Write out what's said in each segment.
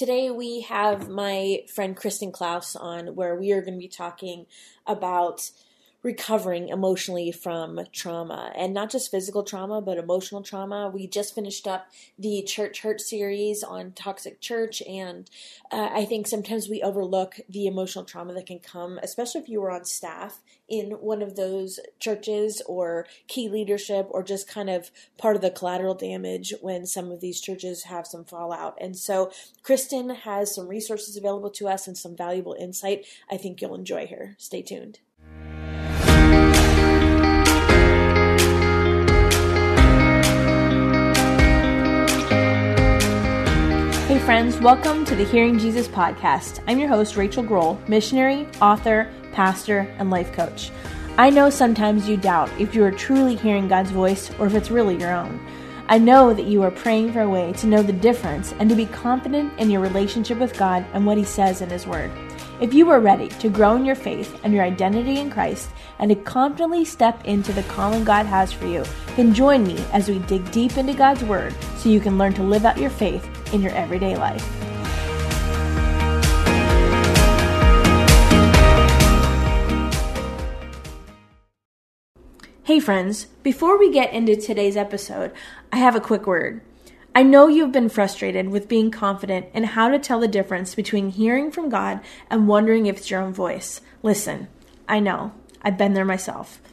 Today we have my friend Kristin Clouse on where we are going to be talking about recovering emotionally from trauma and not just physical trauma but emotional trauma. We just finished up the church hurt series on toxic church and uh, i think sometimes we overlook the emotional trauma that can come especially if you were on staff in one of those churches or key leadership or just kind of part of the collateral damage when some of these churches have some fallout. And so kristin has some resources available to us and some valuable insight. I think you'll enjoy her. Stay tuned friends. Welcome to the Hearing Jesus podcast. I'm your host, Rachael Groll, missionary, author, pastor, and life coach. I know sometimes you doubt if you are truly hearing God's voice or if it's really your own. I know that you are praying for a way to know the difference and to be confident in your relationship with God and what He says in His Word. If you are ready to grow in your faith and your identity in Christ and to confidently step into the calling God has for you, then join me as we dig deep into God's Word so you can learn to live out your faith in your everyday life. Hey, friends, before we get into today's episode, I have a quick word. I know you've been frustrated with being confident in how to tell the difference between hearing from God and wondering if it's your own voice. Listen, I know. I've been there myself.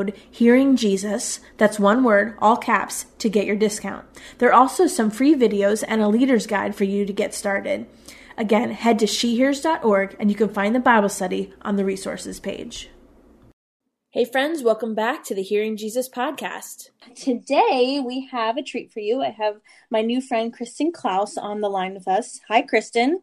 code Hearing Jesus, that's one word, all caps, to get your discount. There are also some free videos and a leader's guide for you to get started. Again, head to shehears.org and you can find the Bible study on the resources page. Hey, friends, welcome back to the Hearing Jesus podcast. Today we have a treat for you. I have my new friend Kristin Clouse on the line with us. Hi, Kristin.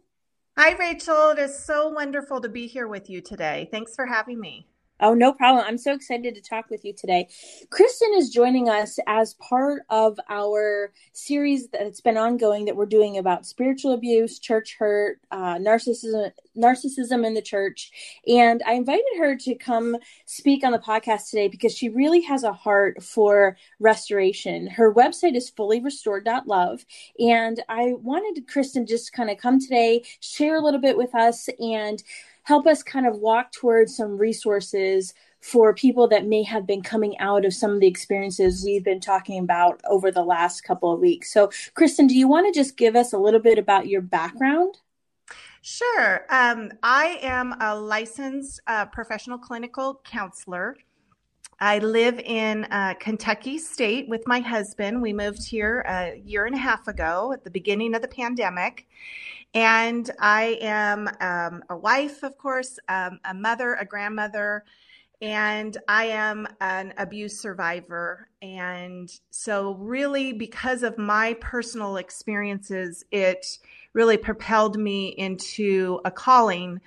Hi, Rachael. It is so wonderful to be here with you today. Thanks for having me. Oh, no problem. I'm so excited to talk with you today. Kristin is joining us as part of our series that's been ongoing that we're doing about spiritual abuse, church hurt, uh, narcissism, narcissism in the church. And I invited her to come speak on the podcast today because she really has a heart for restoration. Her website is fullyrestored.love. And I wanted Kristin just kind of come today, share a little bit with us, and help us kind of walk towards some resources for people that may have been coming out of some of the experiences we've been talking about over the last couple of weeks. So, Kristin, do you want to just give us a little bit about your background? Sure. Um, I am a licensed uh, professional clinical counselor. I live in uh, Kentucky State with my husband. We moved here a year and a half ago at the beginning of the pandemic. And I am um, a wife, of course, um, a mother, a grandmother, and I am an abuse survivor. And so, really, because of my personal experiences, it really propelled me into a calling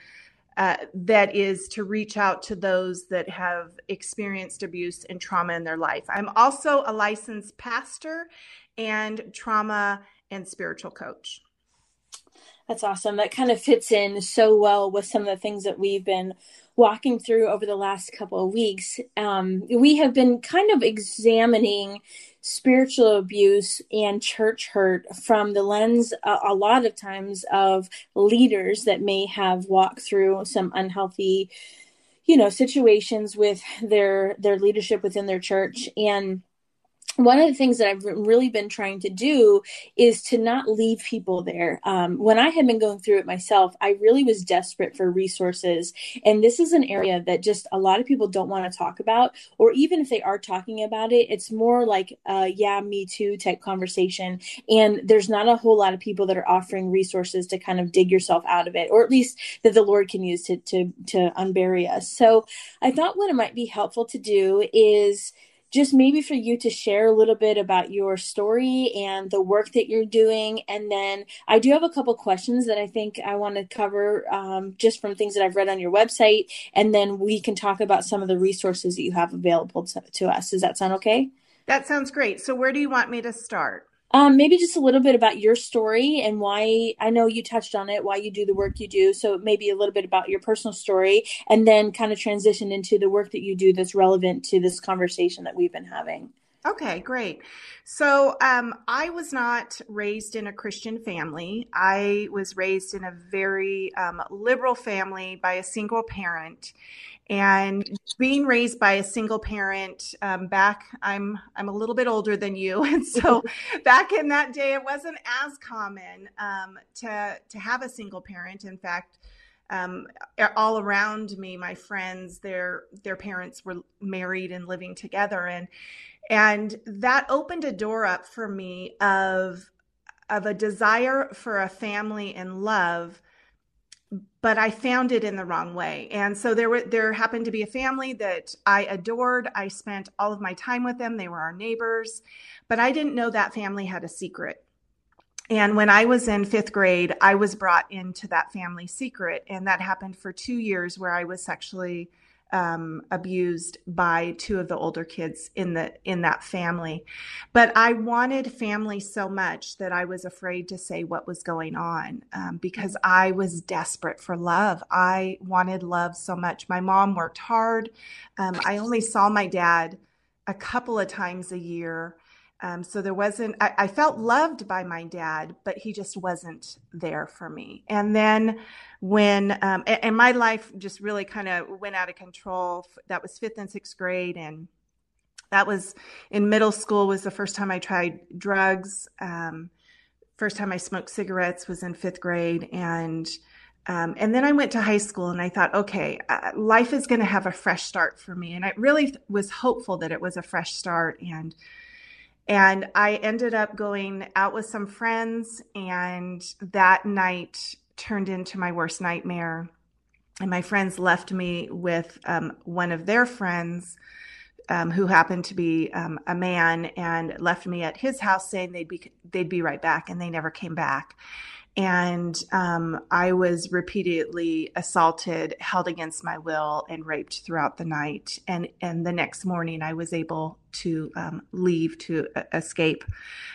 uh, that is to reach out to those that have experienced abuse and trauma in their life. I'm also a licensed pastor and trauma and spiritual coach. That's awesome. That kind of fits in so well with some of the things that we've been walking through over the last couple of weeks. Um, we have been kind of examining spiritual abuse and church hurt from the lens a lot of times of leaders that may have walked through some unhealthy you know situations with their their leadership within their church and one of the things that I've really been trying to do is to not leave people there. Um, when I had been going through it myself, I really was desperate for resources. And this is an area that just a lot of people don't want to talk about, or even if they are talking about it, it's more like, uh, yeah, me too type conversation. And there's not a whole lot of people that are offering resources to kind of dig yourself out of it, or at least that the Lord can use to, to, to unbury us. So I thought what it might be helpful to do is just maybe for you to share a little bit about your story and the work that you're doing. And then I do have a couple questions that I think I want to cover um, just from things that I've read on your website. And then we can talk about some of the resources that you have available to, to us. Does that sound okay? That sounds great. So, where do you want me to start? Um, maybe just a little bit about your story and why I know you touched on it, why you do the work you do. So maybe a little bit about your personal story and then kind of transition into the work that you do that's relevant to this conversation that we've been having. Okay, great. So um, I was not raised in a Christian family. I was raised in a very um, liberal family by a single parent and being raised by a single parent um, back i'm i'm a little bit older than you. And so back in that day it wasn't as common um, to to have a single parent. In fact um, all around me my friends their their parents were married and living together. And and that opened a door up for me of of a desire for a family and love but I found it in the wrong way. And so there were there happened to be a family that I adored. I spent all of my time with them. They were our neighbors, but I didn't know that family had a secret. And when I was in 5th grade, I was brought into that family secret and that happened for 2 years where I was sexually um, abused by two of the older kids in the in that family. But i wanted family so much that i was afraid to say what was going on um, because i was desperate for love. I wanted love so much. My mom worked hard. Um, i only saw my dad a couple of times a year. Um, so there wasn't, I, I, felt loved by my dad, but he just wasn't there for me. And then when, um, and, and, my life just really kind of went out of control. That was fifth and sixth grade. And that was in middle school was the first time I tried drugs. Um, first time I smoked cigarettes was in fifth grade. And, um, and then I went to high school and I thought, okay, uh, life is going to have a fresh start for me. And I really was hopeful that it was a fresh start. And, and I ended up going out with some friends, and that night turned into my worst nightmare. And my friends left me with um, one of their friends. Um, who happened to be um, a man and left me at his house saying they'd be they'd be right back and they never came back and um, I was repeatedly assaulted, held against my will, and raped throughout the night. And and the next morning, I was able to um, leave to uh, escape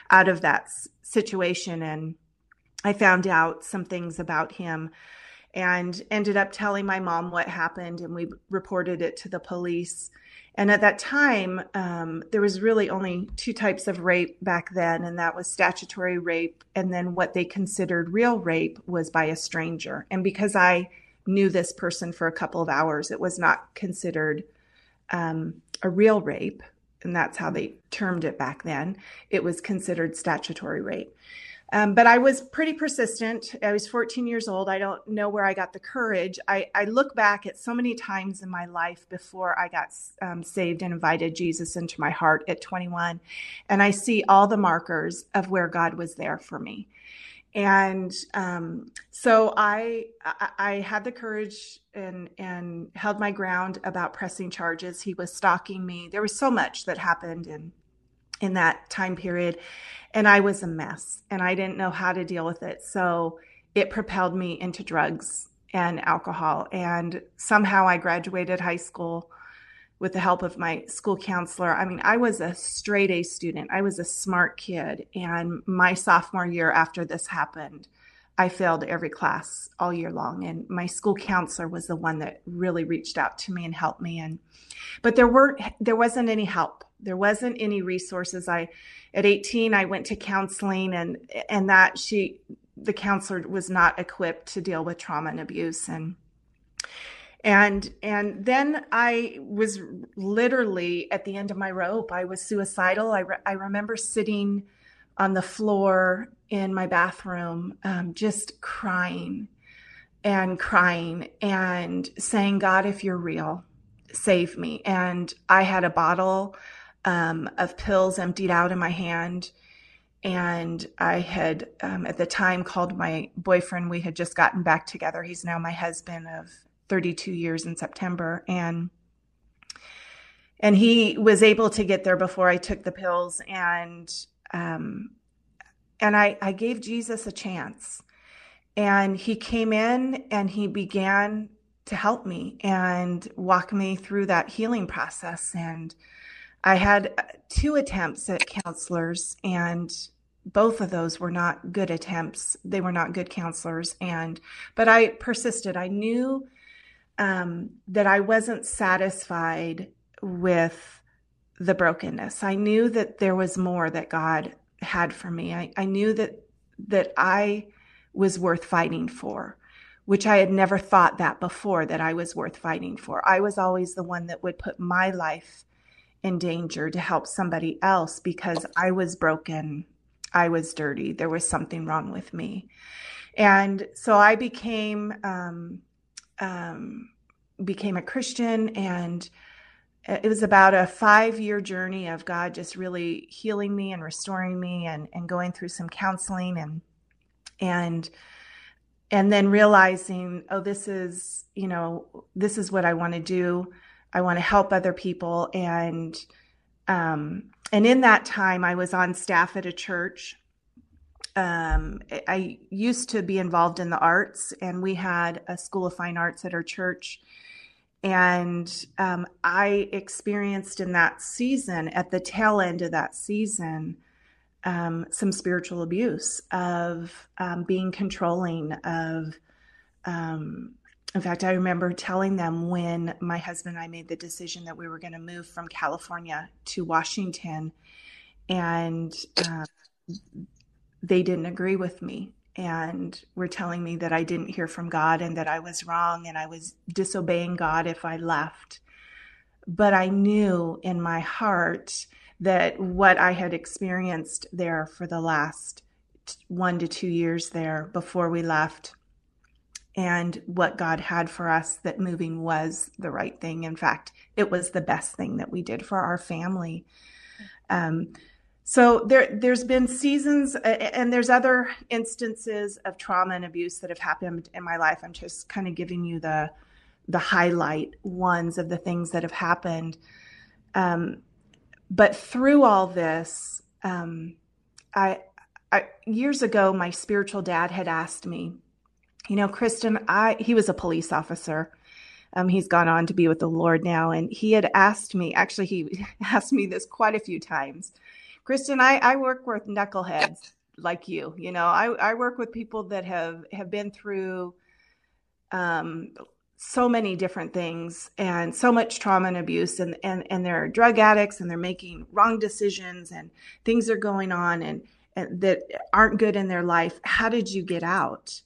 out of that situation. And I found out some things about him, and ended up telling my mom what happened, and we reported it to the police. And at that time, um, there was really only two types of rape back then, and that was statutory rape, and then what they considered real rape was by a stranger. And because I knew this person for a couple of hours, it was not considered um, a real rape, and that's how they termed it back then. It was considered statutory rape. Um, but I was pretty persistent. I was 14 years old. I don't know where I got the courage. I, I look back at so many times in my life before I got um, saved and invited Jesus into my heart at 21, and I see all the markers of where God was there for me. And um, so I, I, I had the courage and and held my ground about pressing charges. He was stalking me. There was so much that happened in in that time period and I was a mess and I didn't know how to deal with it. So it propelled me into drugs and alcohol. And somehow I graduated high school with the help of my school counselor. I mean, I was a straight A student, I was a smart kid. And my sophomore year after this happened, I failed every class all year long. And my school counselor was the one that really reached out to me and helped me. And but there weren't there wasn't any help. There wasn't any resources. I at 18 i went to counseling and and that she the counselor was not equipped to deal with trauma and abuse and and and then i was literally at the end of my rope i was suicidal i, re- I remember sitting on the floor in my bathroom um, just crying and crying and saying god if you're real save me and i had a bottle um, of pills emptied out in my hand and I had um, at the time called my boyfriend. We had just gotten back together. He's now my husband of 32 years in September and and he was able to get there before I took the pills and um, and I, I gave Jesus a chance. And he came in and he began to help me and walk me through that healing process. And I had two attempts at counselors and both of those were not good attempts. They were not good counselors. And but I persisted. I knew um, that I wasn't satisfied with the brokenness. I knew that there was more that God had for me. I, I knew that that I was worth fighting for, which I had never thought that before that I was worth fighting for. I was always the one that would put my life in danger to help somebody else because I was broken. I was dirty. There was something wrong with me. And so I became um, um, became a Christian, and it was about a five year journey of God just really healing me and restoring me, and and going through some counseling and and and then realizing, oh, this is you know this is what I want to do. I want to help other people, and um, and in that time, I was on staff at a church um, I used to be involved in the arts, and we had a school of fine arts at our church. And um, I experienced in that season, at the tail end of that season, um, some spiritual abuse of um, being controlling, of, um, in fact, I remember telling them when my husband and I made the decision that we were going to move from California to Washington. And uh, they didn't agree with me and were telling me that I didn't hear from God and that I was wrong and I was disobeying God if I left. But I knew in my heart that what I had experienced there for the last one to two years there before we left and what God had for us, that moving was the right thing. In fact, it was the best thing that we did for our family. Um, so there, there's been seasons, and there's other instances of trauma and abuse that have happened in my life. I'm just kind of giving you the the highlight ones of the things that have happened. Um, but through all this, um, I, I years ago, my spiritual dad had asked me, you know, Kristin, I he was a police officer. Um, he's gone on to be with the Lord now, and he had asked me. Actually, he asked me this quite a few times Kristin, I, I work with knuckleheads like you. You know, I, I work with people that have have been through um, so many different things and so much trauma and abuse and, and and they're drug addicts and they're making wrong decisions and things are going on and, and that aren't good in their life. How did you get out?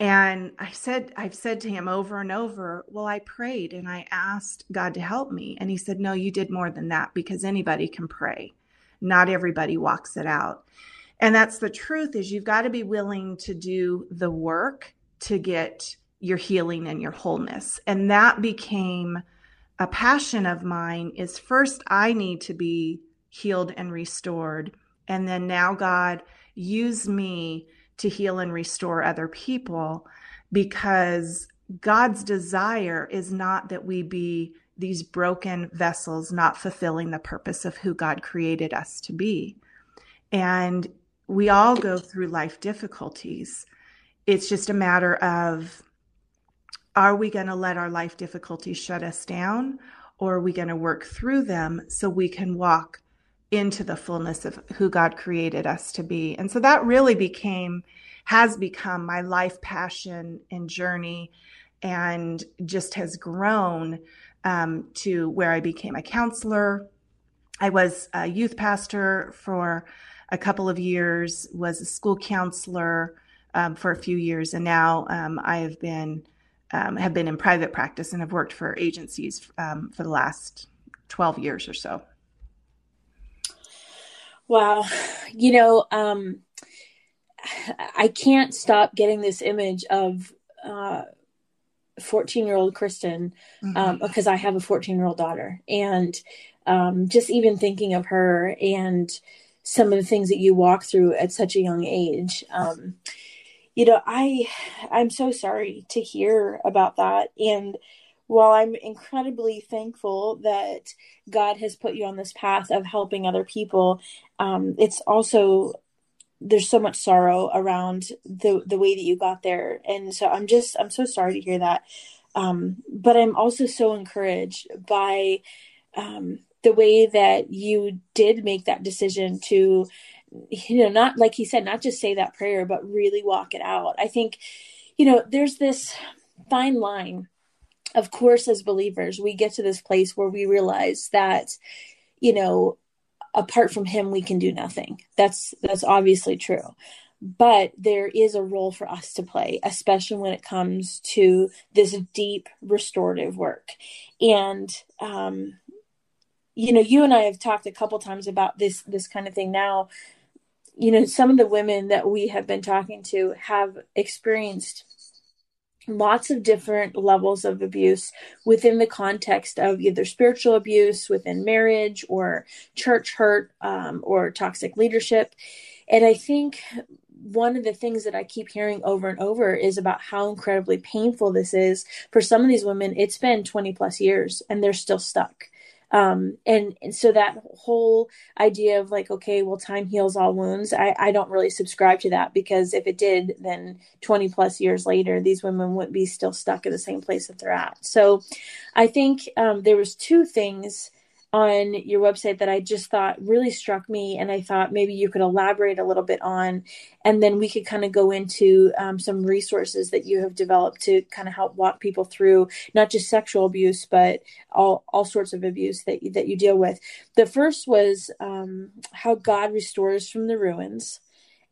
And i said i've said to him over and over well i prayed and i asked god to help me. And he said no you did more than that because anybody can pray not everybody walks it out. And that's the truth is you've got to be willing to do the work to get your healing and your wholeness. And that became a passion of mine is first i need to be healed and restored. And then now god use me to heal and restore other people because god's desire is not that we be these broken vessels not fulfilling the purpose of who God created us to be. And we all go through life difficulties. It's just a matter of are we going to let our life difficulties shut us down or are we going to work through them so we can walk into the fullness of who God created us to be? And so that really became, has become my life passion and journey and just has grown um, to where I became a counselor. I was a youth pastor for a couple of years, was a school counselor um, for a few years, and now um, I have been um, have been in private practice and have worked for agencies um, for the last 12 years or so. Wow. You know, um, I can't stop getting this image of uh, 14 year old Kristin mm-hmm. um, because I have a 14 year old daughter. And um, just even thinking of her and some of the things that you walk through at such a young age. Um, you know, I I'm so sorry to hear about that. And while I'm incredibly thankful that God has put you on this path of helping other people, um, it's also there's so much sorrow around the the way that you got there. And so i'm just i'm so sorry to hear that. Um, but i'm also so encouraged by um, the way that you did make that decision to you know not like he said not just say that prayer but really walk it out. I think you know there's this fine line. Of course as believers we get to this place where we realize that you know apart from him we can do nothing. That's that's obviously true. But there is a role for us to play especially when it comes to this deep restorative work. And um you know you and i have talked a couple times about this this kind of thing. Now you know some of the women that we have been talking to have experienced lots of different levels of abuse within the context of either spiritual abuse within marriage or church hurt um, or toxic leadership. And I think one of the things that I keep hearing over and over is about how incredibly painful this is for some of these women. It's been 20 plus years and they're still stuck um, and, and so that whole idea of like okay well time heals all wounds I, I don't really subscribe to that because if it did then 20 plus years later these women would be still stuck in the same place that they're at. So i think um, there was two things on your website that I just thought really struck me, and I thought maybe you could elaborate a little bit on, and then we could kind of go into um, some resources that you have developed to kind of help walk people through not just sexual abuse, but all all sorts of abuse that that you deal with. The first was um, how God restores from the ruins,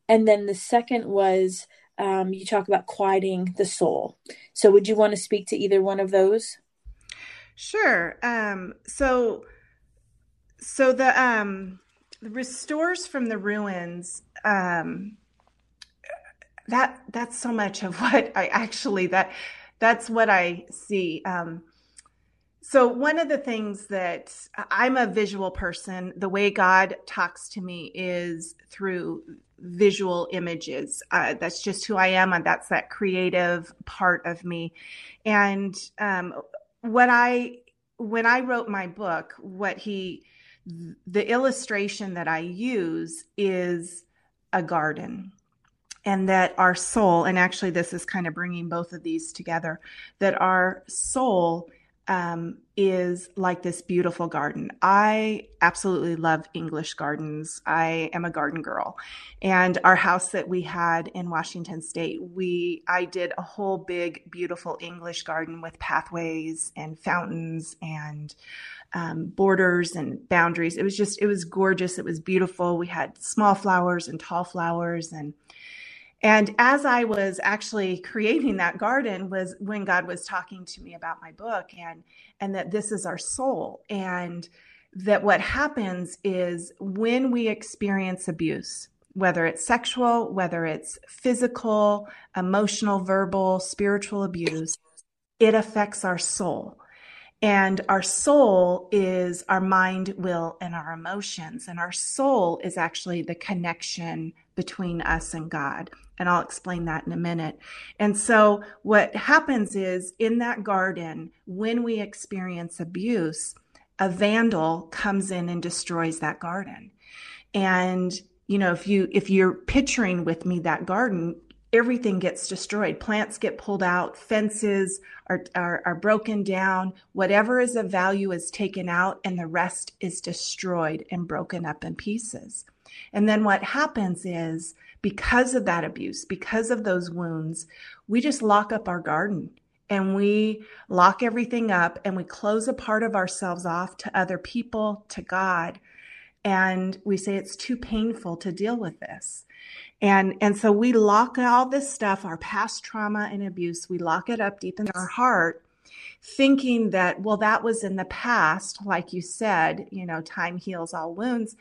and then the second was um, you talk about quieting the soul. So, would you want to speak to either one of those? Sure. Um, so so the um the restores from the ruins um that that's so much of what i actually that that's what i see. Um so one of the things that i'm a visual person. The way god talks to me is through visual images. Uh, that's just who i am and that's that creative part of me. And um, what i when i wrote my book what he the illustration that I use is a garden. And that our soul, and actually, this is kind of bringing both of these together, that our soul um, is like this beautiful garden. I absolutely love English gardens. I am a garden girl. And our house that we had in Washington State, we I did a whole big beautiful English garden with pathways and fountains and um, borders and boundaries. It was just, it was gorgeous. It was beautiful. We had small flowers and tall flowers and and as I was actually creating that garden was when God was talking to me about my book and and that this is our soul and that what happens is when we experience abuse whether it's sexual whether it's physical emotional verbal spiritual abuse it affects our soul and our soul is our mind, will, and our emotions. And our soul is actually the connection between us and God. And I'll explain that in a minute. And so, what happens is in that garden, when we experience abuse, a vandal comes in and destroys that garden. And you know, if you if you're picturing with me that garden, everything gets destroyed. Plants get pulled out, fences are, are, are, broken down, whatever is of value is taken out, and the rest is destroyed and broken up in pieces. And then what happens is because of that abuse, because of those wounds, we just lock up our garden and we lock everything up and we close a part of ourselves off to other people, to God. And we say it's too painful to deal with this. And, and so we lock all this stuff, our past trauma and abuse, we lock it up deep in our heart, thinking that, well, that was in the past. Like you said, you know, time heals all wounds.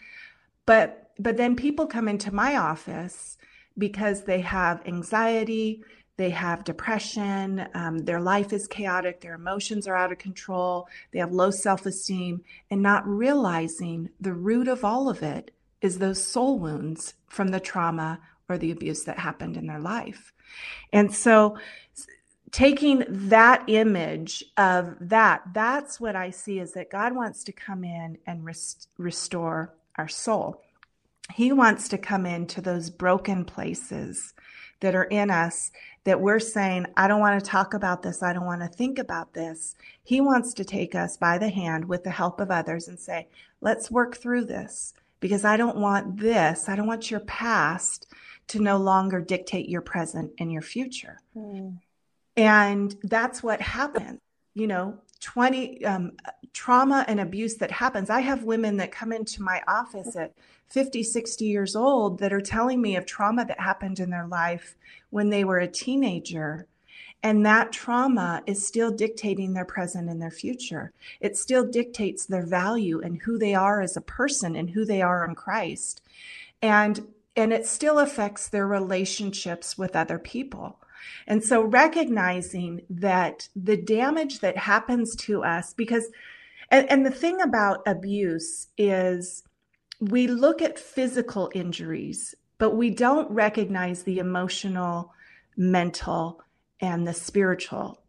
But, but then people come into my office because they have anxiety, they have depression, um, their life is chaotic, their emotions are out of control, they have low self esteem, and not realizing the root of all of it is those soul wounds from the trauma or the abuse that happened in their life. And so, taking that image of that, that's what I see is that God wants to come in and rest- restore our soul. He wants to come into those broken places that are in us that we're saying, I don't want to talk about this. I don't want to think about this. He wants to take us by the hand with the help of others and say, let's work through this because I don't want this. I don't want your past to no longer dictate your present and your future. Mm. And that's what happens. You know, 20 um, trauma and abuse that happens. I have women that come into my office at 50, 60 years old that are telling me of trauma that happened in their life when they were a teenager. And that trauma is still dictating their present and their future. It still dictates their value and who they are as a person and who they are in Christ. And and it still affects their relationships with other people. And so recognizing that the damage that happens to us, because, and, and the thing about abuse is we look at physical injuries, but we don't recognize the emotional, mental, and the spiritual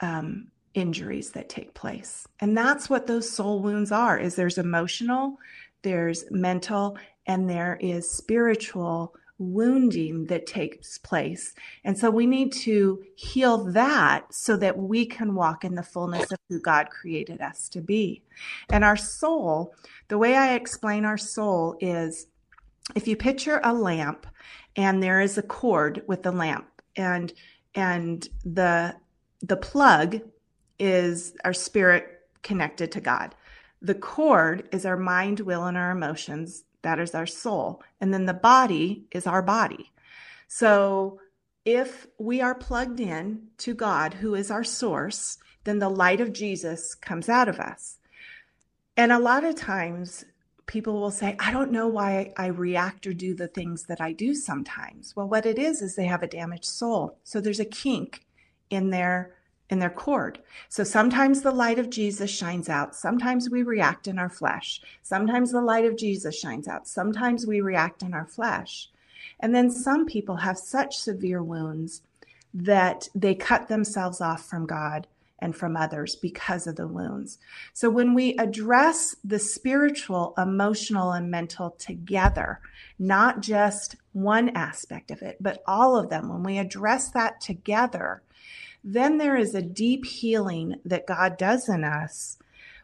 um, injuries that take place. And that's what those soul wounds are is there's emotional, there's mental, and there is spiritual wounding that takes place. And so we need to heal that so that we can walk in the fullness of who God created us to be. And our soul, the way I explain our soul is if you picture a lamp and there is a cord with the lamp and and the the plug is our spirit connected to God. The cord is our mind, will, and our emotions that is our soul. And then the body is our body. So if we are plugged in to God, who is our source, then the light of Jesus comes out of us. And a lot of times people will say, I don't know why I react or do the things that I do sometimes. Well, what it is, is they have a damaged soul. So there's a kink in their in their cord. So sometimes the light of Jesus shines out. Sometimes we react in our flesh. Sometimes the light of Jesus shines out. Sometimes we react in our flesh. And then some people have such severe wounds that they cut themselves off from God and from others because of the wounds. So when we address the spiritual, emotional, and mental together, not just one aspect of it, but all of them, when we address that together, then there is a deep healing that God does in us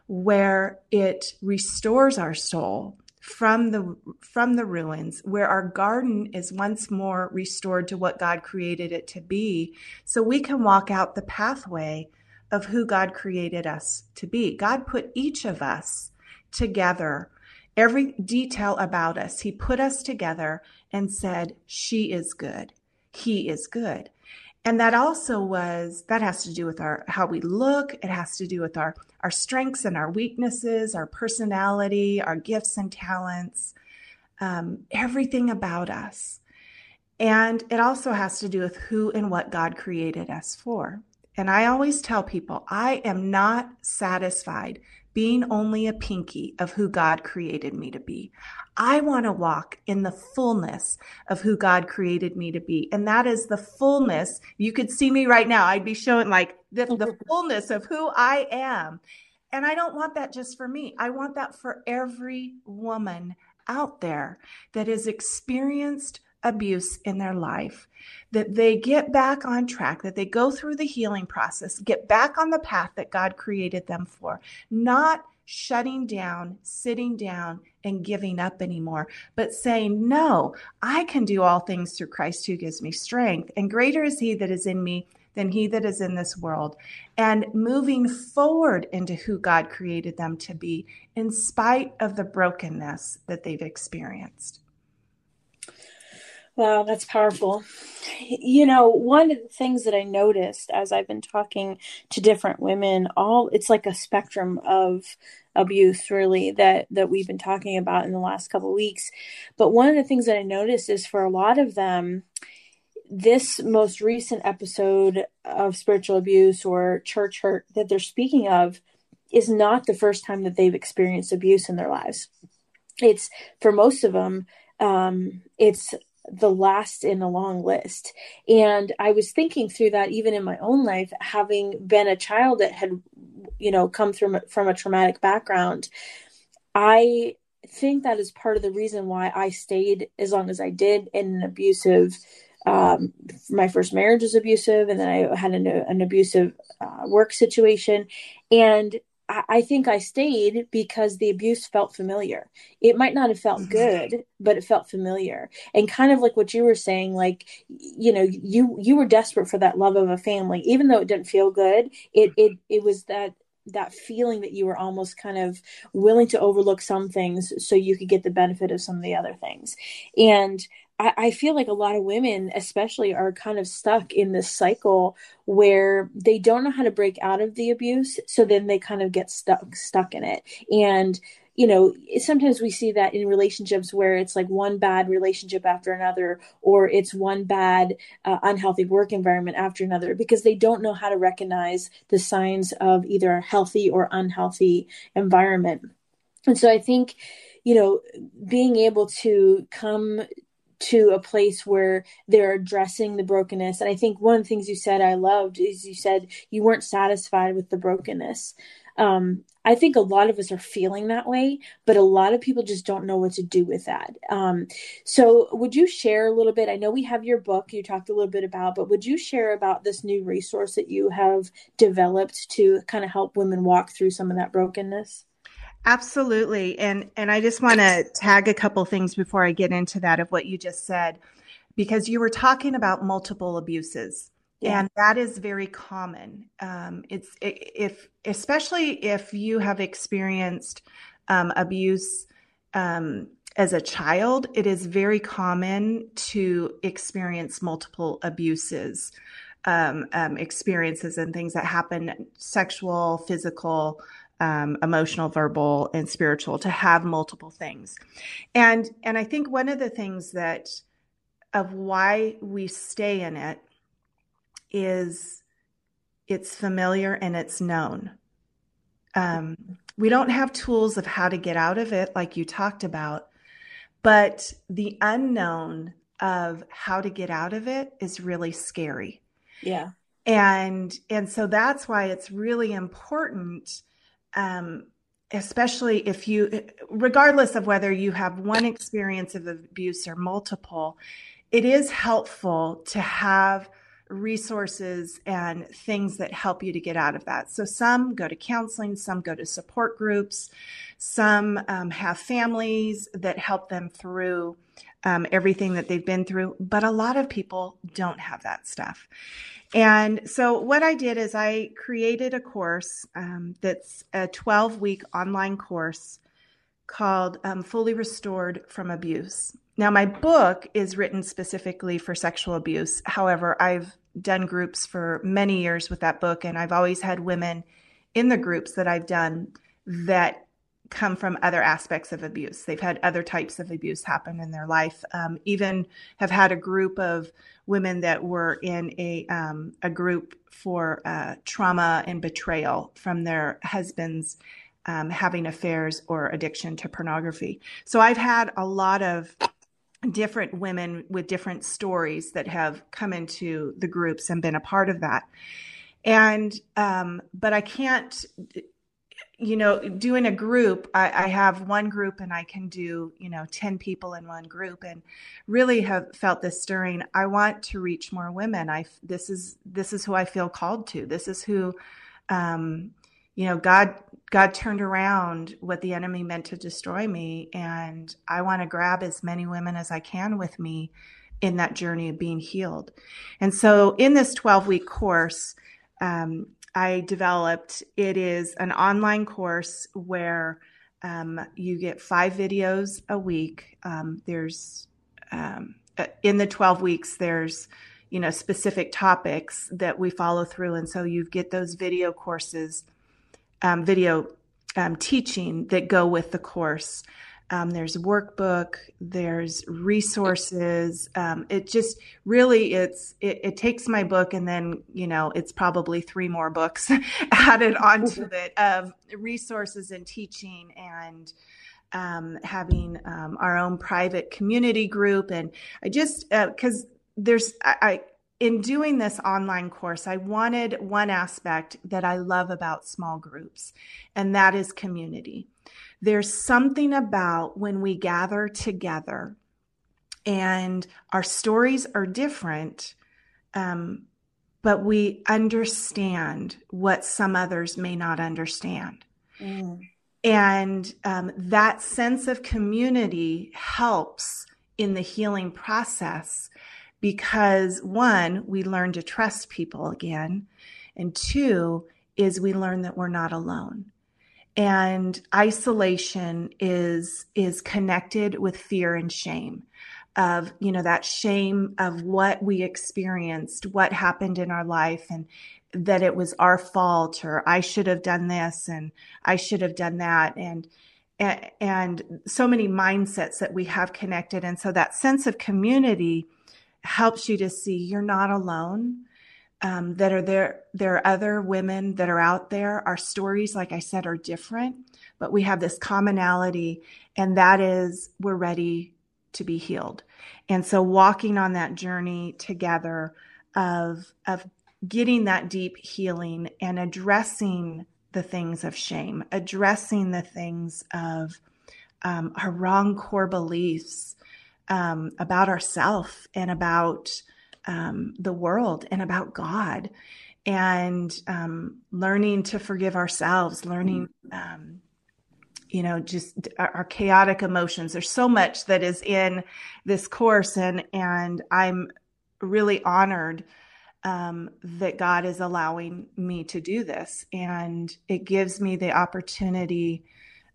where it restores our soul from the from the ruins where our garden is once more restored to what God created it to be so we can walk out the pathway of who God created us to be. God put each of us together every detail about us. He put us together and said, She is good. He is good and that also was that has to do with our how we look it has to do with our our strengths and our weaknesses our personality our gifts and talents um, everything about us and it also has to do with who and what god created us for and i always tell people i am not satisfied being only a pinky of who God created me to be. I want to walk in the fullness of who God created me to be. And that is the fullness. You could see me right now. I'd be showing like the, the fullness of who I am. And I don't want that just for me. I want that for every woman out there that has experienced abuse in their life, that they get back on track, that they go through the healing process, get back on the path that God created them for, not shutting down, sitting down, and giving up anymore, but saying, No, I can do all things through Christ who gives me strength, and greater is He that is in me than he that is in this world, and moving forward into who God created them to be, in spite of the brokenness that they've experienced. Wow, that's powerful. You know, one of the things that I noticed as I've been talking to different women, all it's like a spectrum of abuse really that that we've been talking about in the last couple of weeks. But one of the things that I noticed is for a lot of them, this most recent episode of spiritual abuse or church hurt that they're speaking of is not the first time that they've experienced abuse in their lives. It's for most of them, um, it's the last in a long list. And I was thinking through that even in my own life, having been a child that had, you know, come from from a traumatic background. I think that is part of the reason why I stayed as long as I did in an abusive. Um, my first marriage was abusive, and then I had an, an abusive uh, work situation, and I think I stayed because the abuse felt familiar. It might not have felt mm-hmm. good, but it felt familiar. And kind of like what you were saying, like, you know, you you were desperate for that love of a family, even though it didn't feel good. It it it was that that feeling that you were almost kind of willing to overlook some things so you could get the benefit of some of the other things. And I, I feel like a lot of women, especially, are kind of stuck in this cycle where they don't know how to break out of the abuse. So then they kind of get stuck stuck in it. And you know, sometimes we see that in relationships where it's like one bad relationship after another, or it's one bad, uh, unhealthy work environment after another, because they don't know how to recognize the signs of either a healthy or unhealthy environment. And so I think, you know, being able to come to a place where they're addressing the brokenness. And I think one of the things you said I loved is you said you weren't satisfied with the brokenness. Um, I think a lot of us are feeling that way, but a lot of people just don't know what to do with that. Um, so, would you share a little bit? I know we have your book you talked a little bit about, but would you share about this new resource that you have developed to kind of help women walk through some of that brokenness? Absolutely. And and I just want to tag a couple things before I get into that of what you just said because you were talking about multiple abuses. Yeah. And that is very common. Um, it's if, especially if you have experienced um, abuse um, as a child, it is very common to experience multiple abuses, um, um, experiences, and things that happen sexual, physical, um, emotional, verbal, and spiritual to have multiple things. And and I think one of the things that of why we stay in it is it's familiar and it's known. Um, we don't have tools of how to get out of it, like you talked about, but the unknown of how to get out of it is really scary. Yeah. And and so that's why it's really important um, especially if you, regardless of whether you have one experience of abuse or multiple, it is helpful to have resources and things that help you to get out of that. So some go to counseling, some go to support groups, some um, have families that help them through um, everything that they've been through, but a lot of people don't have that stuff. And so, what I did is I created a course um, that's a 12 week online course called um, Fully Restored from Abuse. Now, my book is written specifically for sexual abuse. However, I've done groups for many years with that book, and I've always had women in the groups that I've done that come from other aspects of abuse. They've had other types of abuse happen in their life. Um, even have had a group of women that were in a um, a group for uh, trauma and betrayal from their husbands um, having affairs or addiction to pornography. So I've had a lot of different women with different stories that have come into the groups and been a part of that. And um, but I can't you know, doing a group, I, I, have one group and I can do, you know, 10 people in one group and really have felt this stirring. I want to reach more women. I, this is, this is who I feel called to. This is who, um, you know, God, God turned around what the enemy meant to destroy me. And I want to grab as many women as I can with me in that journey of being healed. And so in this 12 week course, um, I developed. It is an online course where um, you get five videos a week. Um, there's um, uh, in the 12 weeks, there's, you know, specific topics that we follow through. And so you get those video courses, um, video um, teaching that go with the course. Um, there's workbook, there's resources. Um, it just really it's it, it, takes my book and then you know it's probably three more books added onto it of resources and teaching and um, having um, our own private community group and I just because uh, there's I, I in doing this online course, I wanted one aspect that I love about small groups, and that is community. There's something about when we gather together and our stories are different, um, but we understand what some others may not understand. Mm. And um, that sense of community helps in the healing process because one, we learn to trust people again. And two, is we learn that we're not alone and isolation is is connected with fear and shame of you know that shame of what we experienced what happened in our life and that it was our fault or i should have done this and i should have done that and and so many mindsets that we have connected. And so that sense of community helps you to see you're not alone um, that are there. There are other women that are out there. Our stories, like I said, are different, but we have this commonality, and that is we're ready to be healed. And so, walking on that journey together of of getting that deep healing and addressing the things of shame, addressing the things of um, our wrong core beliefs um, about ourself and about um, the world and about God and um, learning to forgive ourselves, learning, um, you know, just our, our, chaotic emotions. There's so much that is in this course, and and I'm really honored um, that God is allowing me to do this, and it gives me the opportunity.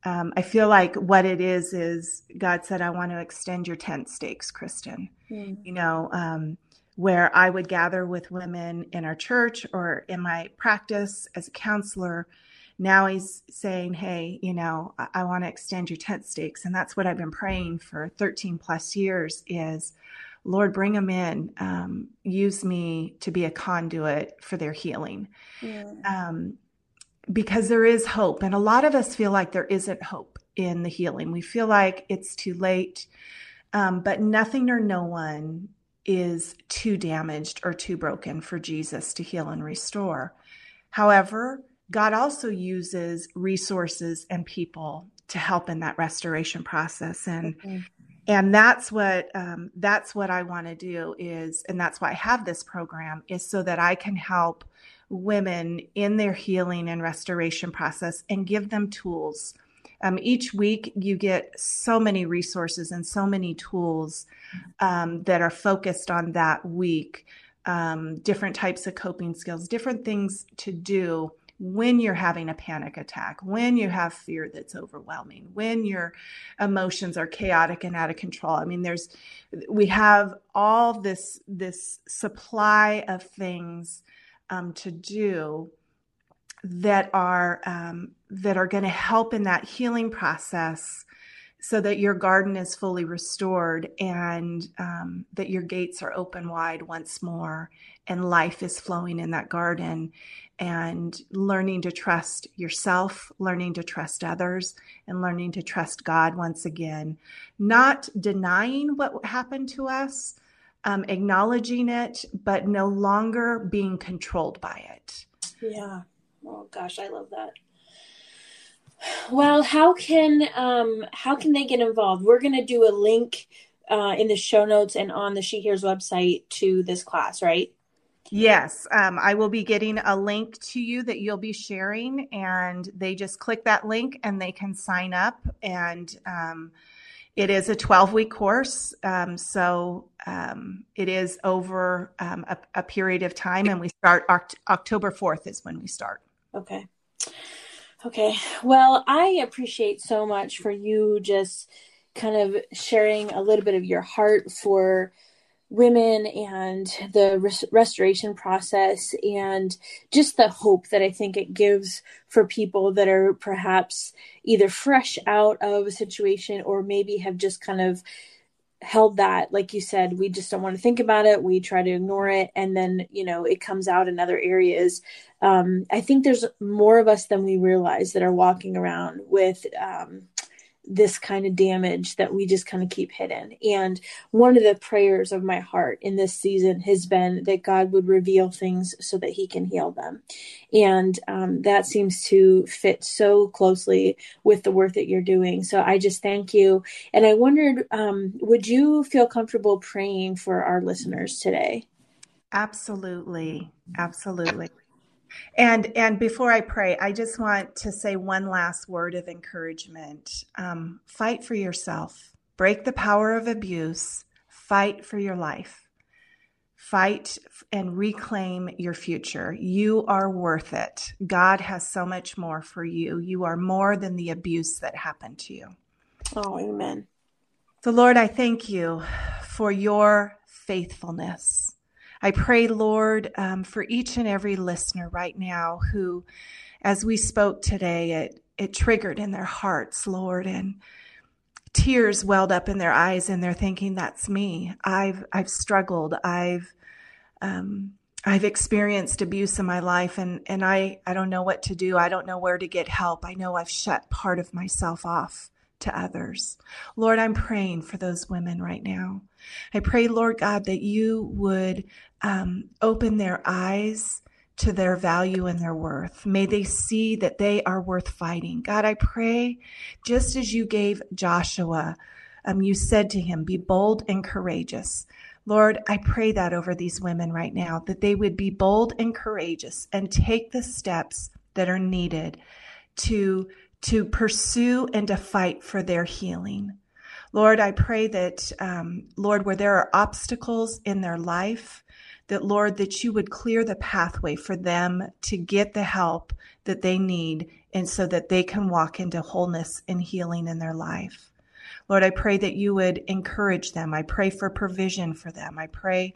Um, I feel like what it is is God said, "I want to extend your tent stakes, Kristin." Mm. You know, um, where I would gather with women in our church or in my practice as a counselor. Now he's saying, Hey, you know, I, I want to extend your tent stakes. And that's what I've been praying for 13 plus years is, Lord, bring them in. Um, use me to be a conduit for their healing. Yeah. Um, because there is hope. And a lot of us feel like there isn't hope in the healing. We feel like it's too late. Um, but nothing or no one is too damaged or too broken for Jesus to heal and restore. However, God also uses resources and people to help in that restoration process and mm-hmm. and that's what um, that's what I want to do is and that's why I have this program is so that I can help women in their healing and restoration process and give them tools um, each week, you get so many resources and so many tools um, that are focused on that week. Um, different types of coping skills, different things to do when you're having a panic attack, when you have fear that's overwhelming, when your emotions are chaotic and out of control. I mean, there's we have all this this supply of things um, to do that are um, that are going to help in that healing process so that your garden is fully restored and um, that your gates are open wide once more and life is flowing in that garden and learning to trust yourself, learning to trust others, and learning to trust God once again. Not denying what happened to us, um, acknowledging it, but no longer being controlled by it. Yeah. Oh gosh, I love that. Well, how can um how can they get involved? We're gonna do a link uh, in the show notes and on the She Hears website to this class, right? Yes, um, I will be getting a link to you that you'll be sharing, and they just click that link and they can sign up. And um, it is a 12 week course, um, so um, it is over um, a, a, period of time, and we start Oct- October 4th is when we start. Okay. Okay. Well, I appreciate so much for you just kind of sharing a little bit of your heart for women and the res- restoration process and just the hope that I think it gives for people that are perhaps either fresh out of a situation or maybe have just kind of held that like you said we just don't want to think about it we try to ignore it and then you know it comes out in other areas. Um, i think there's more of us than we realize that are walking around with um, this kind of damage that we just kind of keep hidden. And one of the prayers of my heart in this season has been that God would reveal things so that He can heal them. And um, that seems to fit so closely with the work that you're doing. So I just thank you. And I wondered, um, would you feel comfortable praying for our listeners today? Absolutely. Absolutely. And and before I pray, I just want to say one last word of encouragement. Um, fight for yourself. Break the power of abuse. Fight for your life. Fight and reclaim your future. You are worth it. God has so much more for you. You are more than the abuse that happened to you. Oh, amen. So, Lord, I thank you for your faithfulness. I pray, Lord, um, for each and every listener right now who, as we spoke today, it, it triggered in their hearts, Lord, and tears welled up in their eyes, and they're thinking, "That's me. I've I've struggled. I've um, I've experienced abuse in my life, and and I I don't know what to do. I don't know where to get help. I know I've shut part of myself off." to others. Lord, I'm praying for those women right now. I pray, Lord God, that you would um, open their eyes to their value and their worth. May they see that they are worth fighting. God, I pray, just as you gave Joshua, um, you said to him, Be bold and courageous. Lord, I pray that over these women right now, that they would be bold and courageous and take the steps that are needed to to pursue and to fight for their healing. Lord, I pray that, um, Lord, where there are obstacles in their life, that, Lord, that you would clear the pathway for them to get the help that they need and so that they can walk into wholeness and healing in their life. Lord, I pray that you would encourage them. I pray for provision for them. I pray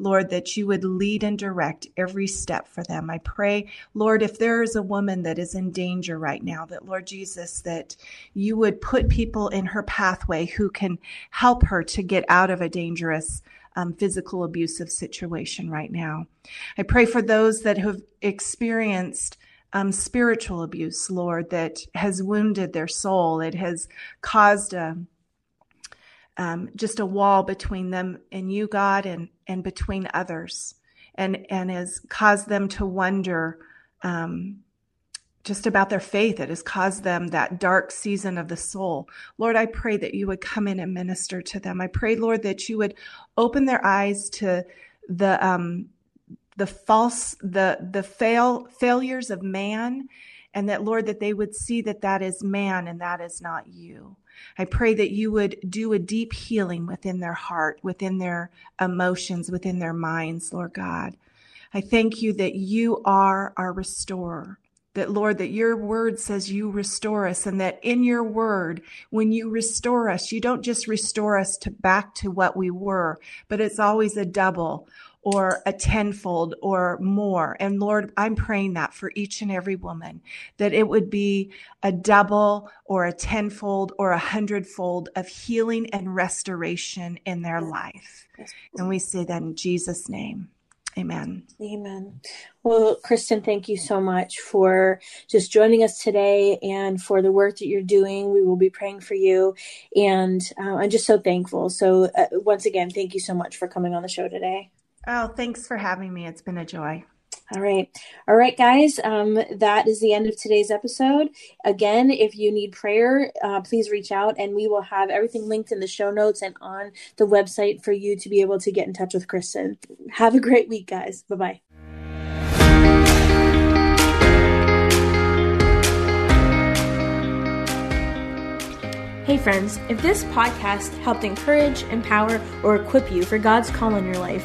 Lord, that you would lead and direct every step for them. I pray, Lord, if there is a woman that is in danger right now, that Lord Jesus, that you would put people in her pathway who can help her to get out of a dangerous um, physical abusive situation right now. I pray for those that have experienced um, spiritual abuse, Lord, that has wounded their soul. It has caused a um, just a wall between them and you, God, and and between others, and and has caused them to wonder um, just about their faith. It has caused them that dark season of the soul. Lord, I pray that you would come in and minister to them. I pray, Lord, that you would open their eyes to the um, the false the the fail failures of man and that lord that they would see that that is man and that is not you I pray that you would do a deep healing within their heart, within their emotions, within their minds, Lord God. I thank you that you are our restorer. That, Lord, that your word says you restore us, and that in your word, when you restore us, you don't just restore us to back to what we were, but it's always a double or a tenfold or more. And Lord, I'm praying that for each and every woman, that it would be a double or a tenfold or a hundredfold of healing and restoration in their life. And we say that in Jesus' name. Amen. Amen. Well, Kristin, thank you so much for just joining us today and for the work that you're doing. We will be praying for you. And uh, I'm just so thankful. So, uh, once again, thank you so much for coming on the show today. Oh, thanks for having me. It's been a joy. All right. All right, guys. Um, that is the end of today's episode. Again, if you need prayer, uh, please reach out and we will have everything linked in the show notes and on the website for you to be able to get in touch with Kristin. Have a great week, guys. Bye bye. Hey, friends, if this podcast helped encourage, empower, or equip you for God's call in your life,